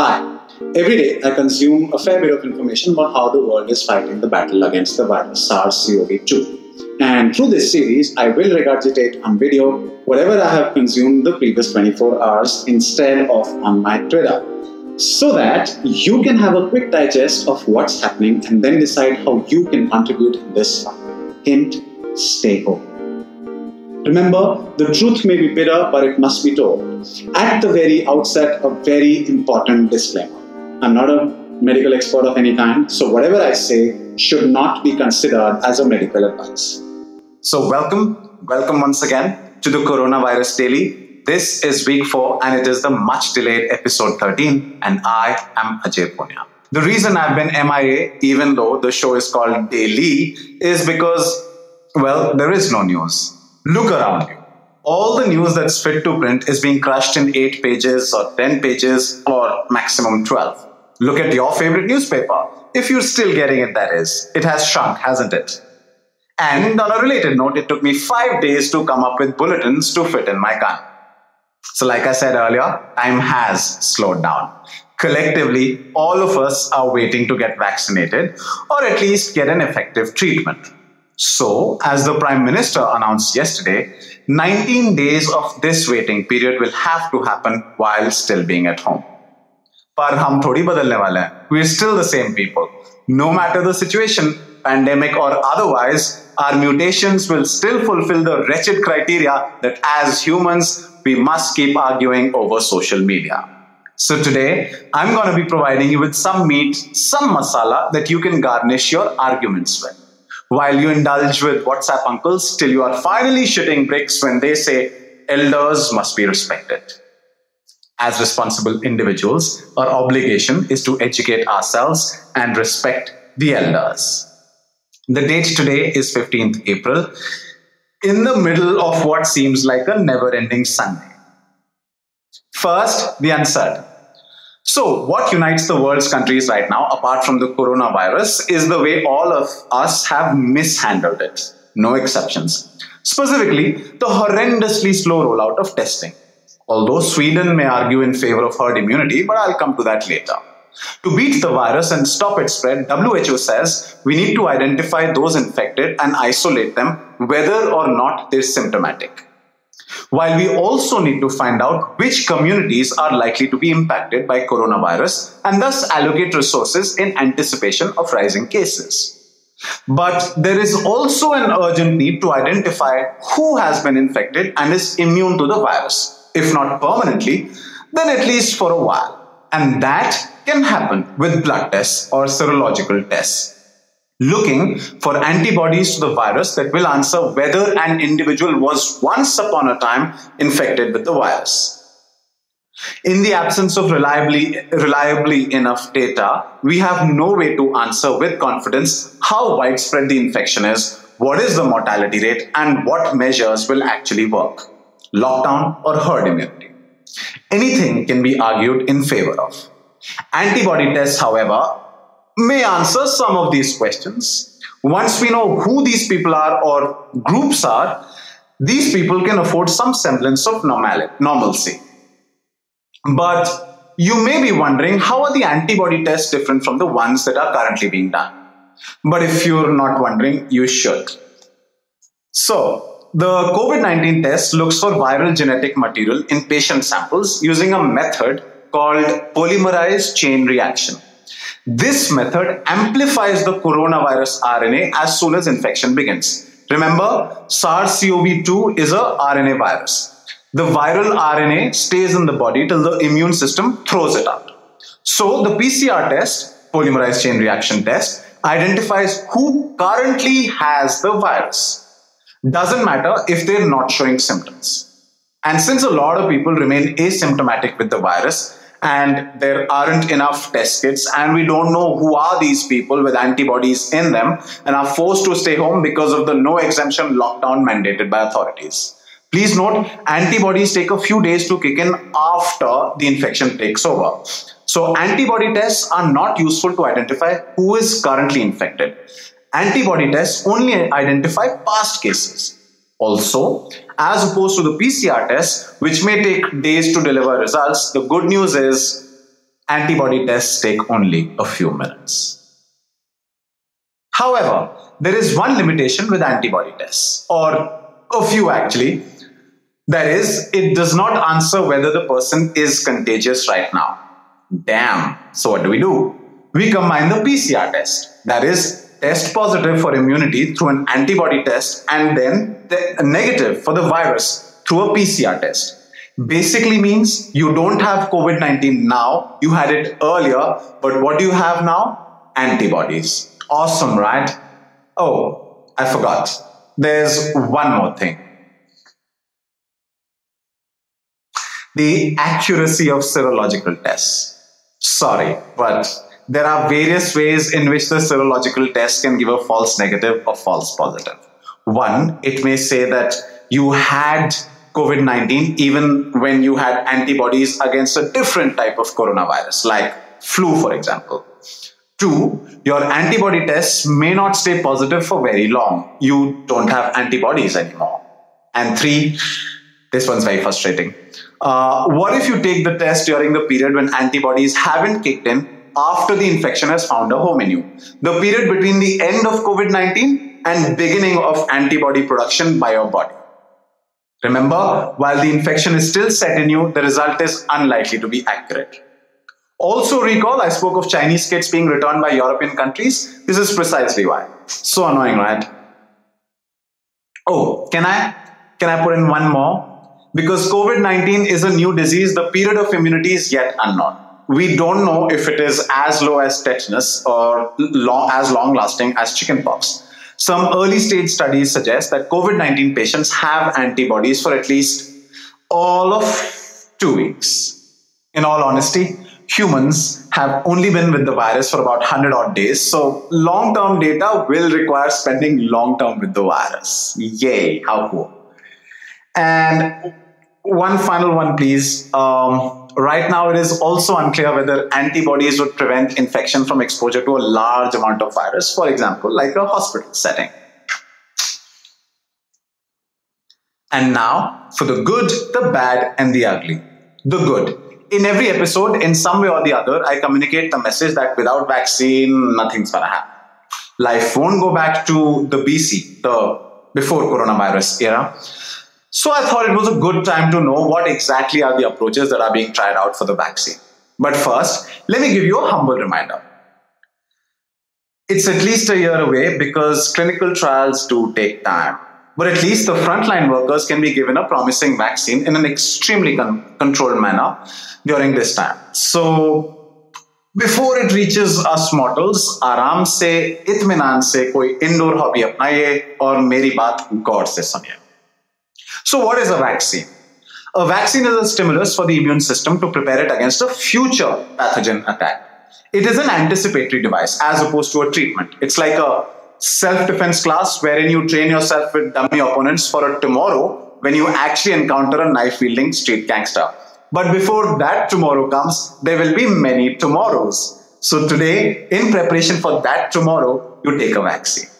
Hi. Every day I consume a fair bit of information about how the world is fighting the battle against the virus SARS-CoV-2. And through this series, I will regurgitate on video whatever I have consumed the previous 24 hours instead of on my Twitter. So that you can have a quick digest of what's happening and then decide how you can contribute in this fight. Hint, stay home. Remember, the truth may be bitter, but it must be told. At the very outset, a very important disclaimer. I'm not a medical expert of any kind, so whatever I say should not be considered as a medical advice. So, welcome, welcome once again to the Coronavirus Daily. This is week four, and it is the much delayed episode 13, and I am Ajay Poonia. The reason I've been MIA, even though the show is called Daily, is because, well, there is no news. Look around you. All the news that's fit to print is being crushed in 8 pages or 10 pages or maximum 12. Look at your favorite newspaper. If you're still getting it, that is. It has shrunk, hasn't it? And on a related note, it took me five days to come up with bulletins to fit in my gun. So, like I said earlier, time has slowed down. Collectively, all of us are waiting to get vaccinated or at least get an effective treatment. So, as the Prime Minister announced yesterday, 19 days of this waiting period will have to happen while still being at home. पर हम थोड़ी बदलने वाले हैं we're still the same people no matter the situation pandemic or otherwise our mutations will still fulfill the wretched criteria that as humans we must keep arguing over social media so today i'm going to be providing you with some meat some masala that you can garnish your arguments with while you indulge with WhatsApp uncles till you are finally shitting bricks when they say elders must be respected. As responsible individuals, our obligation is to educate ourselves and respect the elders. The date today is 15th April, in the middle of what seems like a never ending Sunday. First, the uncertain. So, what unites the world's countries right now, apart from the coronavirus, is the way all of us have mishandled it. No exceptions. Specifically, the horrendously slow rollout of testing. Although Sweden may argue in favor of herd immunity, but I'll come to that later. To beat the virus and stop its spread, WHO says we need to identify those infected and isolate them, whether or not they're symptomatic while we also need to find out which communities are likely to be impacted by coronavirus and thus allocate resources in anticipation of rising cases. But there is also an urgent need to identify who has been infected and is immune to the virus. If not permanently, then at least for a while. And that can happen with blood tests or serological tests looking for antibodies to the virus that will answer whether an individual was once upon a time infected with the virus. In the absence of reliably, reliably enough data, we have no way to answer with confidence how widespread the infection is, what is the mortality rate, and what measures will actually work lockdown or herd immunity. Anything can be argued in favor of. Antibody tests, however, may answer some of these questions. Once we know who these people are or groups are, these people can afford some semblance of normalcy. But you may be wondering how are the antibody tests different from the ones that are currently being done? But if you're not wondering, you should. So, the COVID 19 test looks for viral genetic material in patient samples using a method called polymerase chain reaction. This method amplifies the coronavirus RNA as soon as infection begins. Remember, SARS CoV 2 is a RNA virus. The viral RNA stays in the body till the immune system throws it out. So, the PCR test, polymerase chain reaction test, identifies who currently has the virus. Doesn't matter if they're not showing symptoms. And since a lot of people remain asymptomatic with the virus, and there aren't enough test kits and we don't know who are these people with antibodies in them and are forced to stay home because of the no exemption lockdown mandated by authorities. Please note antibodies take a few days to kick in after the infection takes over. So antibody tests are not useful to identify who is currently infected. Antibody tests only identify past cases. Also, as opposed to the PCR test, which may take days to deliver results, the good news is Antibody tests take only a few minutes. However, there is one limitation with antibody tests, or a few actually. That is, it does not answer whether the person is contagious right now. Damn. So, what do we do? We combine the PCR test. That is, test positive for immunity through an antibody test and then the negative for the virus through a PCR test. Basically means you don't have COVID 19 now, you had it earlier, but what do you have now? Antibodies. Awesome, right? Oh, I forgot. There's one more thing. The accuracy of serological tests. Sorry, but there are various ways in which the serological test can give a false negative or false positive. One, it may say that you had COVID 19 even when you had antibodies against a different type of coronavirus, like flu, for example. Two, your antibody tests may not stay positive for very long. You don't have antibodies anymore. And three, this one's very frustrating. Uh, what if you take the test during the period when antibodies haven't kicked in after the infection has found a home in you? The period between the end of COVID 19 and beginning of antibody production by your body. Remember, while the infection is still set in you, the result is unlikely to be accurate. Also recall, I spoke of Chinese kits being returned by European countries. This is precisely why. So annoying, right? Oh, can I can I put in one more? Because COVID-19 is a new disease, the period of immunity is yet unknown. We don't know if it is as low as tetanus or long, as long lasting as chickenpox. Some early stage studies suggest that COVID 19 patients have antibodies for at least all of two weeks. In all honesty, humans have only been with the virus for about 100 odd days. So, long term data will require spending long term with the virus. Yay, how cool. And one final one, please. Um, right now, it is also unclear whether antibodies would prevent infection from exposure to a large amount of virus, for example, like a hospital setting. And now, for the good, the bad, and the ugly. The good in every episode, in some way or the other, I communicate the message that without vaccine, nothing's gonna happen. Life won't go back to the BC, the before coronavirus era. So I thought it was a good time to know what exactly are the approaches that are being tried out for the vaccine. But first, let me give you a humble reminder. It's at least a year away because clinical trials do take time. But at least the frontline workers can be given a promising vaccine in an extremely con- controlled manner during this time. So before it reaches us mortals, आराम से इत्मीनान से कोई indoor hobby अपनाइए और मेरी बात गौर से सुनिए. so what is a vaccine? A vaccine is a stimulus for the immune system to prepare it against a future pathogen attack. It is an anticipatory device as opposed to a treatment. It's like a self defense class wherein you train yourself with dummy opponents for a tomorrow when you actually encounter a knife wielding street gangster. But before that tomorrow comes, there will be many tomorrows. So today, in preparation for that tomorrow, you take a vaccine.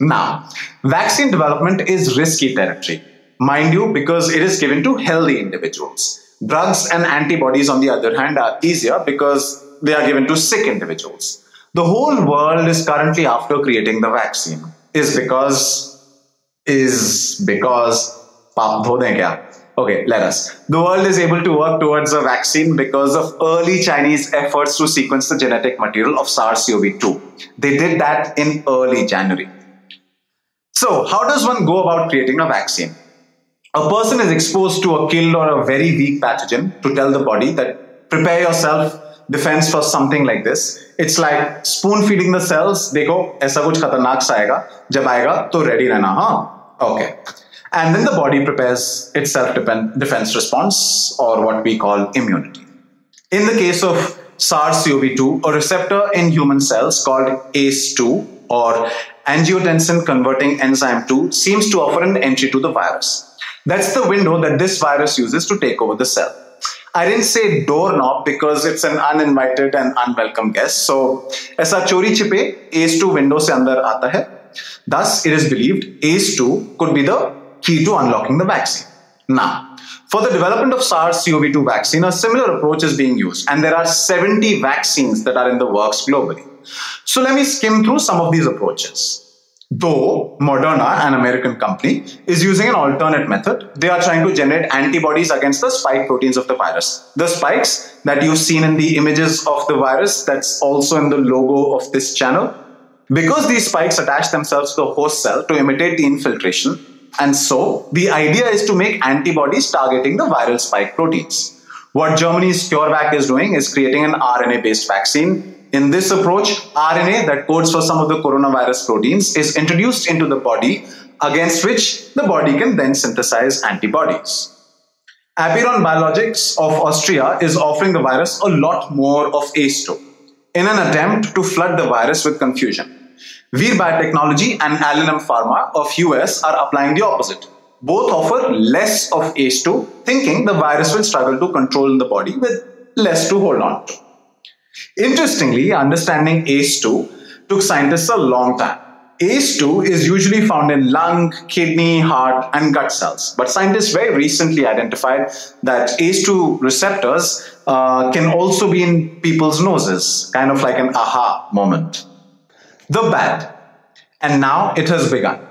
Now, vaccine development is risky territory. Mind you, because it is given to healthy individuals. Drugs and antibodies, on the other hand, are easier because they are given to sick individuals. The whole world is currently after creating the vaccine. Is because is because Okay, let us. The world is able to work towards a vaccine because of early Chinese efforts to sequence the genetic material of SARS CoV 2. They did that in early January. So, how does one go about creating a vaccine? A person is exposed to a killed or a very weak pathogen to tell the body that prepare yourself defense for something like this. It's like spoon feeding the cells. देखो ऐसा कुछ खतरनाक सा आएगा जब आएगा तो ready रहना हाँ okay and then the body prepares its self defense response, or what we call immunity. In the case of SARS CoV 2, a receptor in human cells called ACE2 or angiotensin converting enzyme 2 seems to offer an entry to the virus. That's the window that this virus uses to take over the cell. I didn't say doorknob because it's an uninvited and unwelcome guest. So, ऐसा चोरी छिपे ACE2 window से अंदर आता है. Thus, it is believed ACE2 could be the key to unlocking the vaccine. Now, for the development of SARS CoV 2 vaccine, a similar approach is being used, and there are 70 vaccines that are in the works globally. So let me skim through some of these approaches. Though Moderna, an American company, is using an alternate method, they are trying to generate antibodies against the spike proteins of the virus. The spikes that you've seen in the images of the virus, that's also in the logo of this channel. Because these spikes attach themselves to the host cell to imitate the infiltration, and so the idea is to make antibodies targeting the viral spike proteins. What Germany's CureVac is doing is creating an RNA based vaccine in this approach, RNA that codes for some of the coronavirus proteins is introduced into the body against which the body can then synthesize antibodies. Apeiron Biologics of Austria is offering the virus a lot more of ACE2 in an attempt to flood the virus with confusion. Vir Biotechnology and Alnylam Pharma of US are applying the opposite. Both offer less of ACE2, thinking the virus will struggle to control in the body with less to hold on to. Interestingly, understanding ACE2 took scientists a long time. ACE2 is usually found in lung, kidney, heart, and gut cells. But scientists very recently identified that ACE2 receptors uh, can also be in people's noses, kind of like an aha moment. The bad. And now it has begun.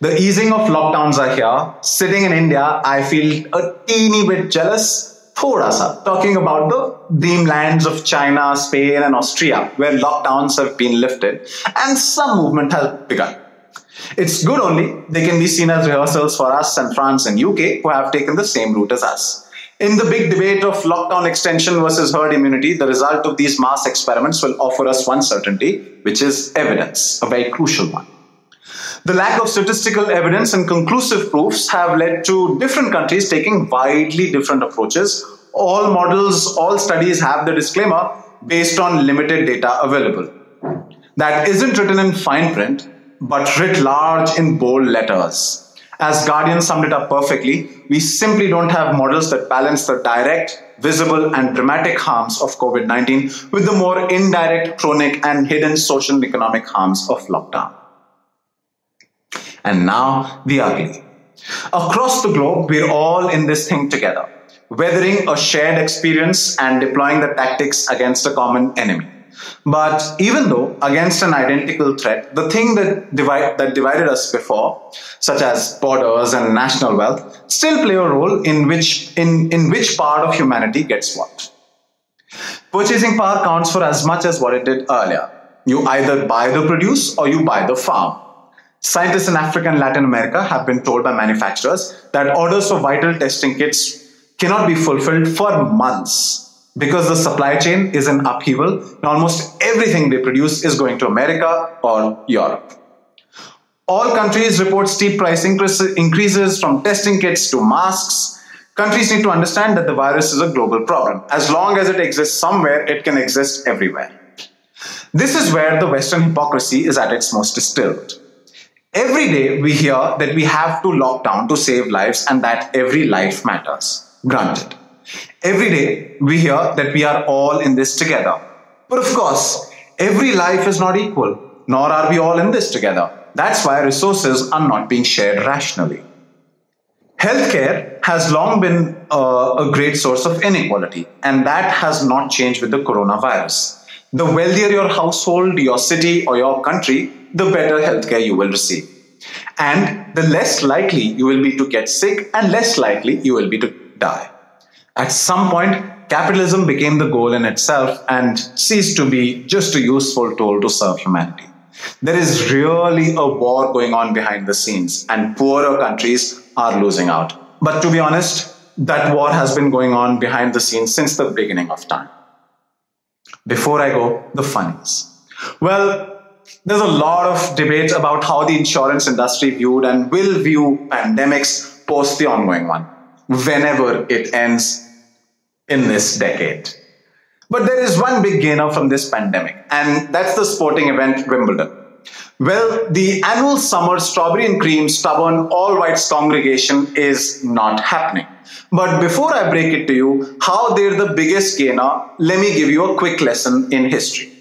The easing of lockdowns are here. Sitting in India, I feel a teeny bit jealous thoda sa, talking about the dreamlands of China, Spain, and Austria, where lockdowns have been lifted and some movement has begun. It's good only they can be seen as rehearsals for us and France and UK who have taken the same route as us. In the big debate of lockdown extension versus herd immunity, the result of these mass experiments will offer us one certainty, which is evidence, a very crucial one. The lack of statistical evidence and conclusive proofs have led to different countries taking widely different approaches. All models, all studies have the disclaimer based on limited data available. That isn't written in fine print, but writ large in bold letters. As Guardian summed it up perfectly, we simply don't have models that balance the direct, visible, and dramatic harms of COVID 19 with the more indirect, chronic, and hidden social and economic harms of lockdown and now the ugly. Across the globe, we're all in this thing together, weathering a shared experience and deploying the tactics against a common enemy. But even though against an identical threat, the thing that, divide, that divided us before, such as borders and national wealth, still play a role in which, in, in which part of humanity gets what. Purchasing power counts for as much as what it did earlier. You either buy the produce or you buy the farm. Scientists in Africa and Latin America have been told by manufacturers that orders for vital testing kits cannot be fulfilled for months because the supply chain is in upheaval and almost everything they produce is going to America or Europe. All countries report steep price increases from testing kits to masks. Countries need to understand that the virus is a global problem. As long as it exists somewhere, it can exist everywhere. This is where the Western hypocrisy is at its most distilled. Every day we hear that we have to lock down to save lives and that every life matters. Granted. Every day we hear that we are all in this together. But of course, every life is not equal, nor are we all in this together. That's why resources are not being shared rationally. Healthcare has long been uh, a great source of inequality, and that has not changed with the coronavirus. The wealthier your household, your city, or your country, the better healthcare you will receive. And the less likely you will be to get sick and less likely you will be to die. At some point, capitalism became the goal in itself and ceased to be just a useful tool to serve humanity. There is really a war going on behind the scenes, and poorer countries are losing out. But to be honest, that war has been going on behind the scenes since the beginning of time. Before I go, the funnies. Well, there's a lot of debate about how the insurance industry viewed and will view pandemics post the ongoing one, whenever it ends in this decade. But there is one big gainer from this pandemic, and that's the sporting event Wimbledon. Well, the annual summer strawberry and cream stubborn all whites congregation is not happening. But before I break it to you how they're the biggest gainer, let me give you a quick lesson in history.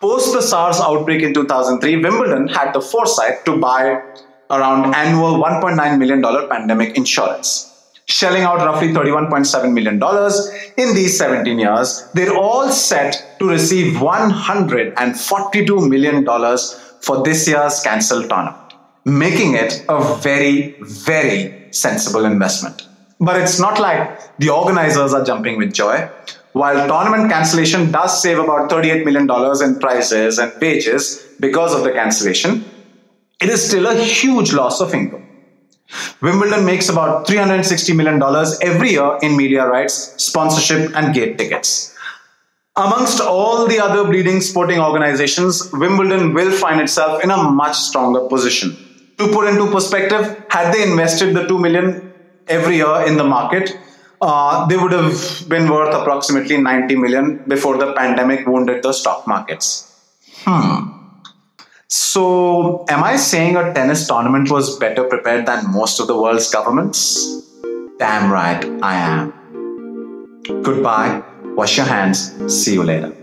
Post the SARS outbreak in 2003, Wimbledon had the foresight to buy around annual $1.9 million pandemic insurance. Shelling out roughly $31.7 million in these 17 years. They're all set to receive $142 million for this year's cancelled tournament, making it a very, very sensible investment. But it's not like the organizers are jumping with joy. While tournament cancellation does save about $38 million in prizes and wages because of the cancellation, it is still a huge loss of income. Wimbledon makes about $360 million every year in media rights, sponsorship, and gate tickets. Amongst all the other bleeding sporting organizations, Wimbledon will find itself in a much stronger position. To put into perspective, had they invested the 2 million every year in the market, uh, they would have been worth approximately 90 million before the pandemic wounded the stock markets. Hmm. So, am I saying a tennis tournament was better prepared than most of the world's governments? Damn right, I am. Goodbye, wash your hands, see you later.